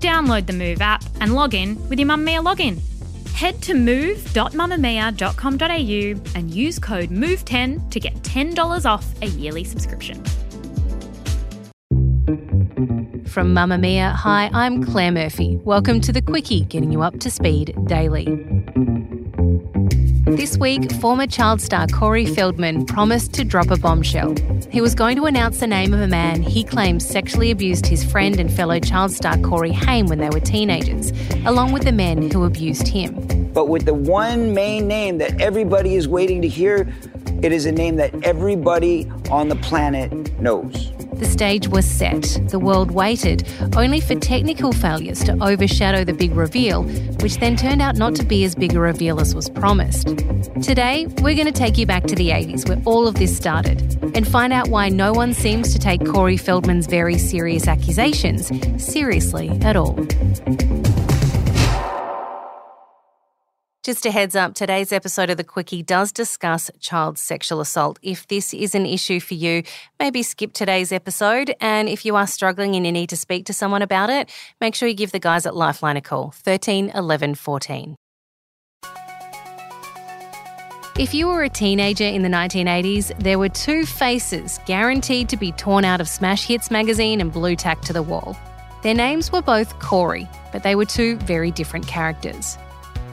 Download the Move app and log in with your Mamamia login. Head to move.mamamia.com.au and use code MOVE10 to get $10 off a yearly subscription. From Mamamia, hi, I'm Claire Murphy. Welcome to the Quicky, getting you up to speed daily. This week, former child star Corey Feldman promised to drop a bombshell. He was going to announce the name of a man he claims sexually abused his friend and fellow child star Corey Haim when they were teenagers, along with the men who abused him. But with the one main name that everybody is waiting to hear, it is a name that everybody on the planet knows. The stage was set. The world waited, only for technical failures to overshadow the big reveal, which then turned out not to be as big a reveal as was promised. Today, we're going to take you back to the 80s, where all of this started, and find out why no one seems to take Corey Feldman's very serious accusations seriously at all. Just a heads up, today's episode of The Quicky does discuss child sexual assault. If this is an issue for you, maybe skip today's episode. And if you are struggling and you need to speak to someone about it, make sure you give the guys at Lifeline a call 13 11 14. If you were a teenager in the 1980s, there were two faces guaranteed to be torn out of Smash Hits magazine and blue tacked to the wall. Their names were both Corey, but they were two very different characters.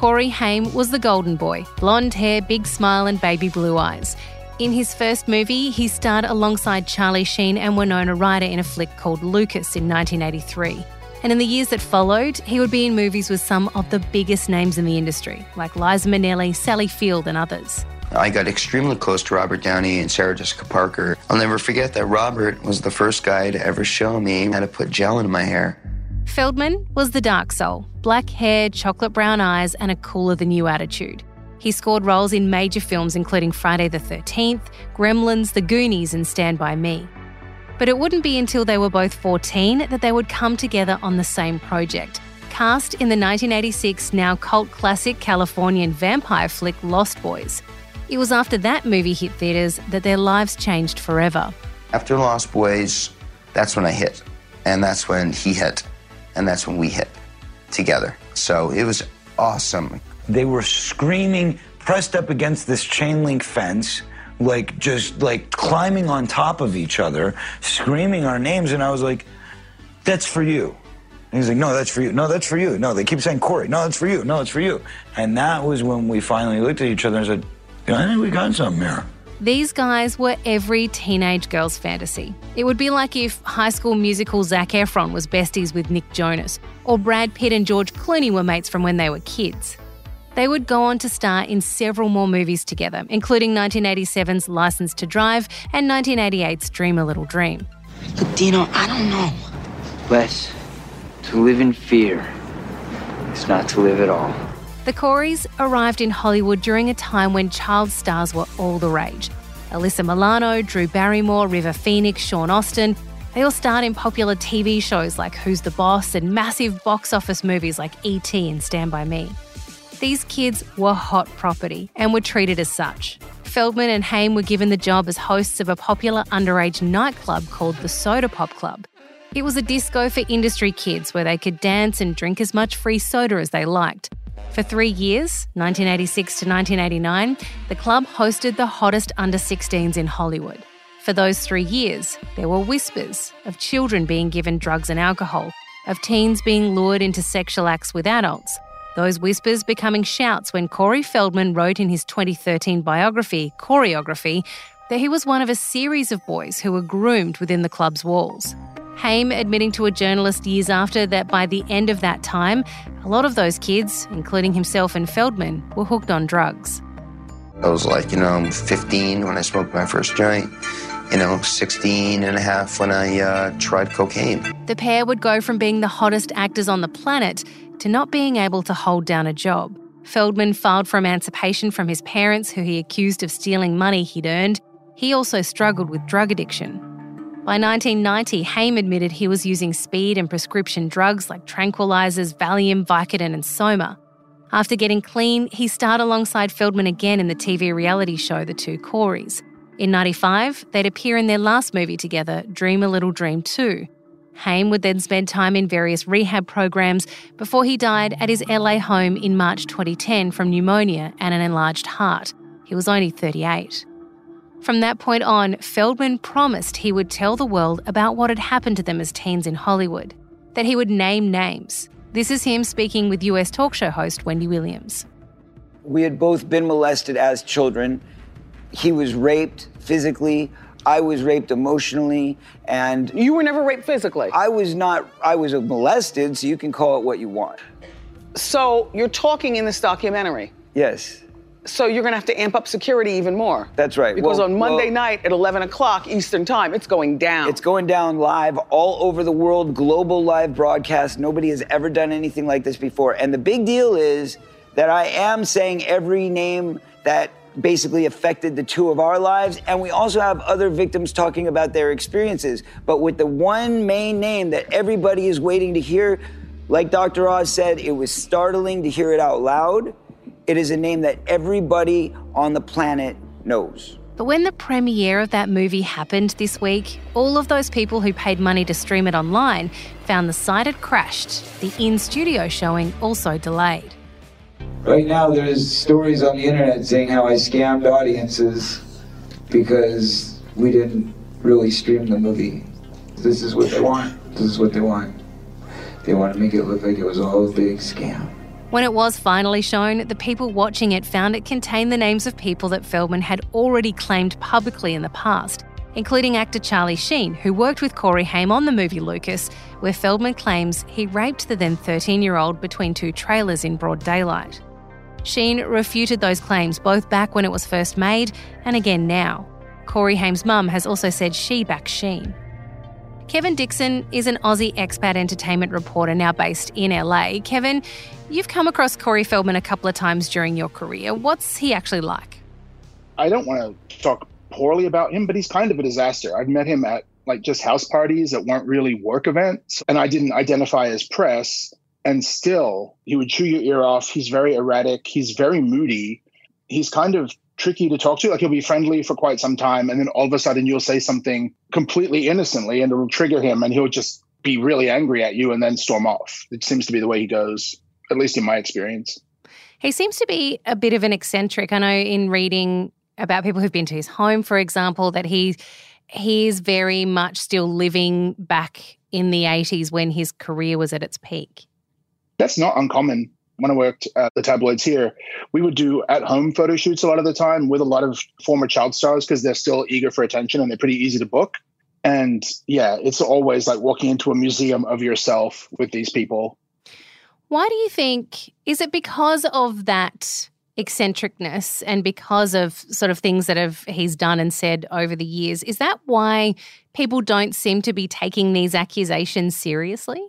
Corey Haim was the golden boy, blonde hair, big smile, and baby blue eyes. In his first movie, he starred alongside Charlie Sheen and Winona Ryder in a flick called Lucas in 1983. And in the years that followed, he would be in movies with some of the biggest names in the industry, like Liza Minnelli, Sally Field, and others. I got extremely close to Robert Downey and Sarah Jessica Parker. I'll never forget that Robert was the first guy to ever show me how to put gel in my hair. Feldman was the dark soul black hair, chocolate brown eyes, and a cooler than you attitude. He scored roles in major films including Friday the 13th, Gremlins, The Goonies, and Stand By Me. But it wouldn't be until they were both 14 that they would come together on the same project. Cast in the 1986 now cult classic Californian vampire flick Lost Boys. It was after that movie hit theatres that their lives changed forever. After Lost Boys, that's when I hit. And that's when he hit. And that's when we hit together. So it was awesome. They were screaming, pressed up against this chain link fence, like just like climbing on top of each other, screaming our names. And I was like, that's for you. And he's like, no, that's for you. No, that's for you. No, they keep saying Corey. No, that's for you. No, that's for you. And that was when we finally looked at each other and said, I think we got something here. These guys were every teenage girl's fantasy. It would be like if High School Musical Zac Efron was besties with Nick Jonas, or Brad Pitt and George Clooney were mates from when they were kids. They would go on to star in several more movies together, including 1987's License to Drive and 1988's Dream a Little Dream. Look, Dino, I don't know. Les, to live in fear is not to live at all. The Coreys arrived in Hollywood during a time when child stars were all the rage. Alyssa Milano, Drew Barrymore, River Phoenix, Sean Astin, they all starred in popular TV shows like Who's the Boss and massive box office movies like E.T. and Stand By Me. These kids were hot property and were treated as such. Feldman and Haim were given the job as hosts of a popular underage nightclub called the Soda Pop Club. It was a disco for industry kids where they could dance and drink as much free soda as they liked. For three years, 1986 to 1989, the club hosted the hottest under 16s in Hollywood. For those three years, there were whispers of children being given drugs and alcohol, of teens being lured into sexual acts with adults. Those whispers becoming shouts when Corey Feldman wrote in his 2013 biography, Coreyography, that he was one of a series of boys who were groomed within the club's walls. Haim admitting to a journalist years after that by the end of that time, a lot of those kids, including himself and Feldman, were hooked on drugs. I was like, you know, I'm 15 when I smoked my first joint. you know, 16 and a half when I uh, tried cocaine. The pair would go from being the hottest actors on the planet to not being able to hold down a job. Feldman filed for emancipation from his parents, who he accused of stealing money he'd earned. He also struggled with drug addiction. By 1990, Haim admitted he was using speed and prescription drugs like tranquilizers, Valium, Vicodin, and Soma. After getting clean, he starred alongside Feldman again in the TV reality show The Two Coreys. In 95, they'd appear in their last movie together, Dream a Little Dream 2. Haim would then spend time in various rehab programs before he died at his LA home in March 2010 from pneumonia and an enlarged heart. He was only 38. From that point on, Feldman promised he would tell the world about what had happened to them as teens in Hollywood, that he would name names. This is him speaking with US talk show host Wendy Williams. We had both been molested as children. He was raped physically. I was raped emotionally, and You were never raped physically. I was not. I was molested, so you can call it what you want. so you're talking in this documentary. Yes, So you're gonna have to amp up security even more. that's right. Because Well- on Monday well, night at 11 o'clock Eastern Time, it's going down. It's going down live all over the world, global live broadcast. Nobody has ever done anything like this before. And the big deal is that I am saying every name that basically affected the two of our lives. And we also have other victims talking about their experiences. But with the one main name that everybody is waiting to hear, like Dr. Oz said, it was startling to hear it out loud. It is a name that everybody on the planet knows. But when the premiere of that movie happened this week, all of those people who paid money to stream it online found the site had crashed, the in studio showing also delayed. Right now, there's stories on the internet saying how I scammed audiences because we didn't really stream the movie. This is what they want. This is what they want. They want to make it look like it was all a big scam. When it was finally shown, the people watching it found it contained the names of people that Feldman had already claimed publicly in the past, including actor Charlie Sheen, who worked with Corey Haim on the movie Lucas, where Feldman claims he raped the then 13 year old between two trailers in broad daylight. Sheen refuted those claims both back when it was first made and again now. Corey Haim's mum has also said she backs Sheen. Kevin Dickson is an Aussie expat entertainment reporter now based in LA. Kevin, you've come across Corey Feldman a couple of times during your career. What's he actually like? I don't want to talk poorly about him, but he's kind of a disaster. I've met him at like just house parties that weren't really work events, and I didn't identify as press. And still, he would chew your ear off. He's very erratic. He's very moody. He's kind of tricky to talk to. Like he'll be friendly for quite some time, and then all of a sudden you'll say something completely innocently, and it'll trigger him, and he'll just be really angry at you and then storm off. It seems to be the way he goes, at least in my experience. He seems to be a bit of an eccentric. I know in reading about people who've been to his home, for example, that he he is very much still living back in the 80s when his career was at its peak. That's not uncommon. When I worked at the tabloids here, we would do at home photo shoots a lot of the time with a lot of former child stars because they're still eager for attention and they're pretty easy to book. And yeah, it's always like walking into a museum of yourself with these people. Why do you think is it because of that eccentricness and because of sort of things that have he's done and said over the years? Is that why people don't seem to be taking these accusations seriously?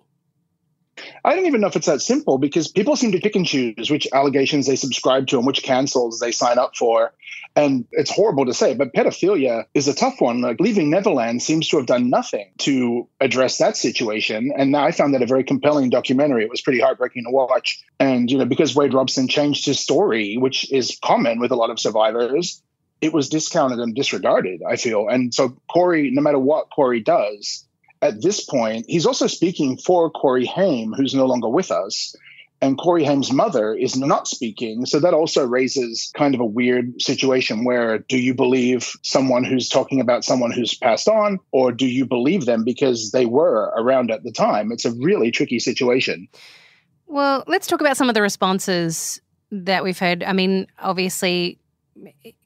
I don't even know if it's that simple because people seem to pick and choose which allegations they subscribe to and which cancels they sign up for. And it's horrible to say, but pedophilia is a tough one. Like Leaving Neverland seems to have done nothing to address that situation. And I found that a very compelling documentary. It was pretty heartbreaking to watch. And, you know, because Wade Robson changed his story, which is common with a lot of survivors, it was discounted and disregarded, I feel. And so Corey, no matter what Corey does, at this point, he's also speaking for Corey Haim, who's no longer with us. And Corey Haim's mother is not speaking. So that also raises kind of a weird situation where do you believe someone who's talking about someone who's passed on, or do you believe them because they were around at the time? It's a really tricky situation. Well, let's talk about some of the responses that we've heard. I mean, obviously,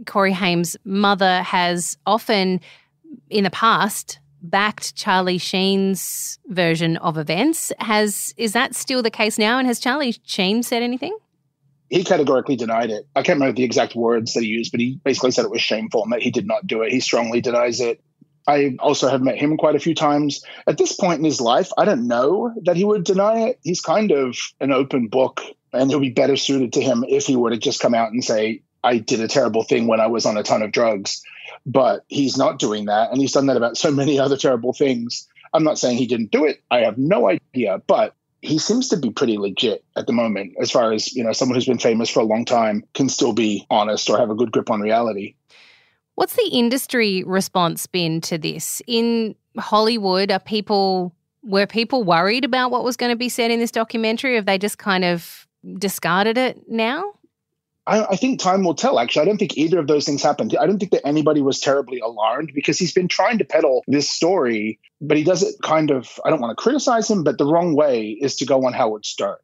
Corey Haim's mother has often in the past backed Charlie Sheen's version of events. Has is that still the case now? And has Charlie Sheen said anything? He categorically denied it. I can't remember the exact words that he used, but he basically said it was shameful and that he did not do it. He strongly denies it. I also have met him quite a few times. At this point in his life, I don't know that he would deny it. He's kind of an open book, and it would be better suited to him if he were to just come out and say, I did a terrible thing when I was on a ton of drugs. But he's not doing that. And he's done that about so many other terrible things. I'm not saying he didn't do it. I have no idea. But he seems to be pretty legit at the moment as far as you know someone who's been famous for a long time can still be honest or have a good grip on reality what's the industry response been to this in hollywood are people were people worried about what was going to be said in this documentary have they just kind of discarded it now I, I, think time will tell. Actually, I don't think either of those things happened. I don't think that anybody was terribly alarmed because he's been trying to peddle this story, but he does it kind of. I don't want to criticize him, but the wrong way is to go on Howard Stern.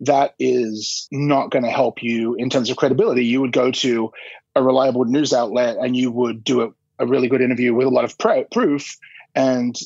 That is not going to help you in terms of credibility. You would go to a reliable news outlet and you would do a, a really good interview with a lot of proof, and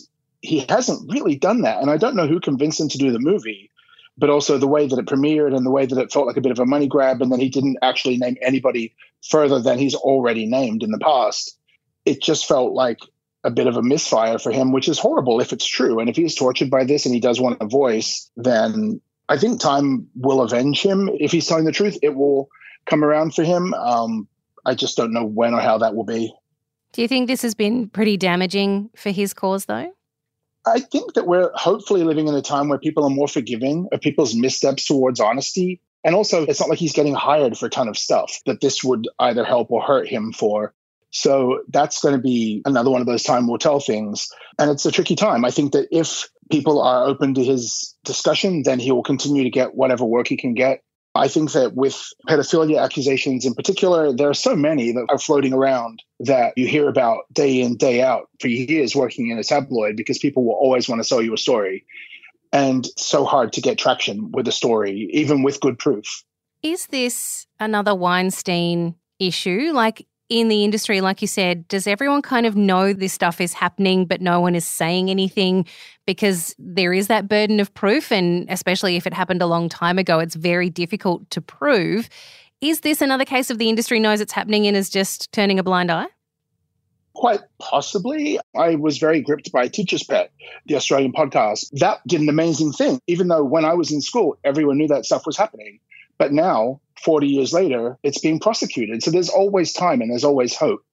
he hasn't really done that. And I don't know who convinced him to do the movie but also the way that it premiered and the way that it felt like a bit of a money grab, and then he didn't actually name anybody further than he's already named in the past. It just felt like a bit of a misfire for him, which is horrible if it's true. And if he's tortured by this and he does want a voice, then I think time will avenge him. If he's telling the truth, it will come around for him. Um, I just don't know when or how that will be. Do you think this has been pretty damaging for his cause, though? I think that we're hopefully living in a time where people are more forgiving of people's missteps towards honesty. And also, it's not like he's getting hired for a ton of stuff that this would either help or hurt him for. So that's going to be another one of those time will tell things. And it's a tricky time. I think that if people are open to his discussion, then he will continue to get whatever work he can get. I think that with pedophilia accusations in particular, there are so many that are floating around that you hear about day in, day out for years working in a tabloid because people will always want to sell you a story. And so hard to get traction with a story, even with good proof. Is this another Weinstein issue? Like, in the industry, like you said, does everyone kind of know this stuff is happening, but no one is saying anything because there is that burden of proof? And especially if it happened a long time ago, it's very difficult to prove. Is this another case of the industry knows it's happening and is just turning a blind eye? Quite possibly. I was very gripped by Teacher's Pet, the Australian podcast. That did an amazing thing, even though when I was in school, everyone knew that stuff was happening. But now 40 years later, it's being prosecuted. So there's always time and there's always hope.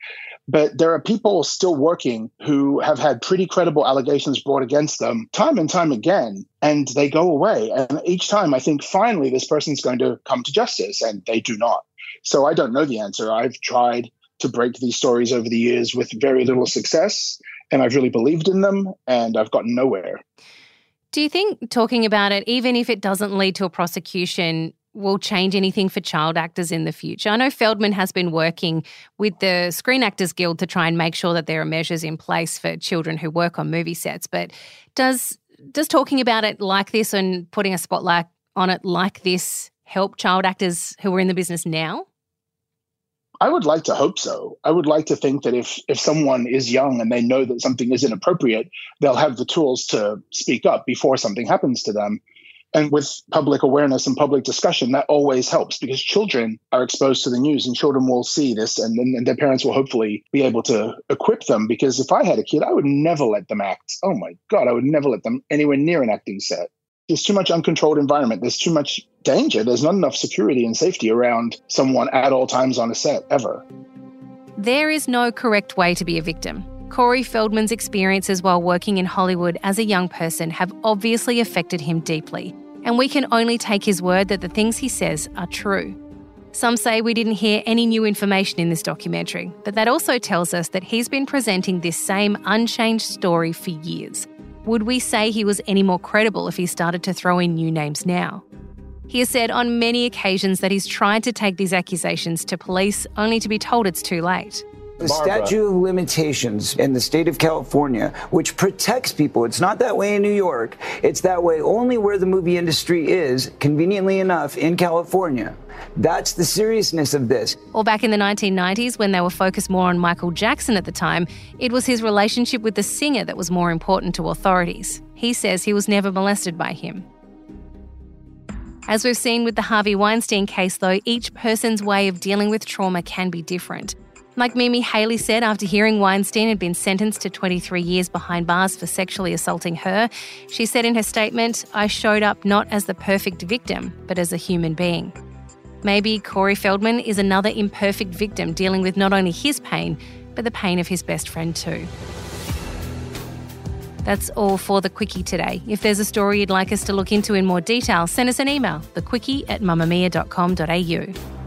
But there are people still working who have had pretty credible allegations brought against them time and time again, and they go away. And each time I think finally this person's going to come to justice, and they do not. So I don't know the answer. I've tried to break these stories over the years with very little success, and I've really believed in them, and I've gotten nowhere. Do you think talking about it, even if it doesn't lead to a prosecution, will change anything for child actors in the future? I know Feldman has been working with the Screen Actors Guild to try and make sure that there are measures in place for children who work on movie sets, but does does talking about it like this and putting a spotlight on it like this help child actors who are in the business now? I would like to hope so. I would like to think that if if someone is young and they know that something is inappropriate, they'll have the tools to speak up before something happens to them. And with public awareness and public discussion, that always helps because children are exposed to the news and children will see this and then their parents will hopefully be able to equip them. Because if I had a kid, I would never let them act. Oh my God, I would never let them anywhere near an acting set. There's too much uncontrolled environment. There's too much danger. There's not enough security and safety around someone at all times on a set ever. There is no correct way to be a victim. Corey Feldman's experiences while working in Hollywood as a young person have obviously affected him deeply and we can only take his word that the things he says are true. Some say we didn't hear any new information in this documentary, but that also tells us that he's been presenting this same unchanged story for years. Would we say he was any more credible if he started to throw in new names now? He has said on many occasions that he's tried to take these accusations to police only to be told it's too late. The statute of limitations in the state of California, which protects people, it's not that way in New York. It's that way only where the movie industry is, conveniently enough, in California. That's the seriousness of this. Or back in the 1990s, when they were focused more on Michael Jackson at the time, it was his relationship with the singer that was more important to authorities. He says he was never molested by him. As we've seen with the Harvey Weinstein case, though, each person's way of dealing with trauma can be different. Like Mimi Haleyi said after hearing Weinstein had been sentenced to 23 years behind bars for sexually assaulting her, she said in her statement, I showed up not as the perfect victim, but as a human being. Maybe Corey Feldman is another imperfect victim dealing with not only his pain, but the pain of his best friend too. That's all for the Quicky today. If there's a story you'd like us to look into in more detail, send us an email, thequicky at mamamia.com.au.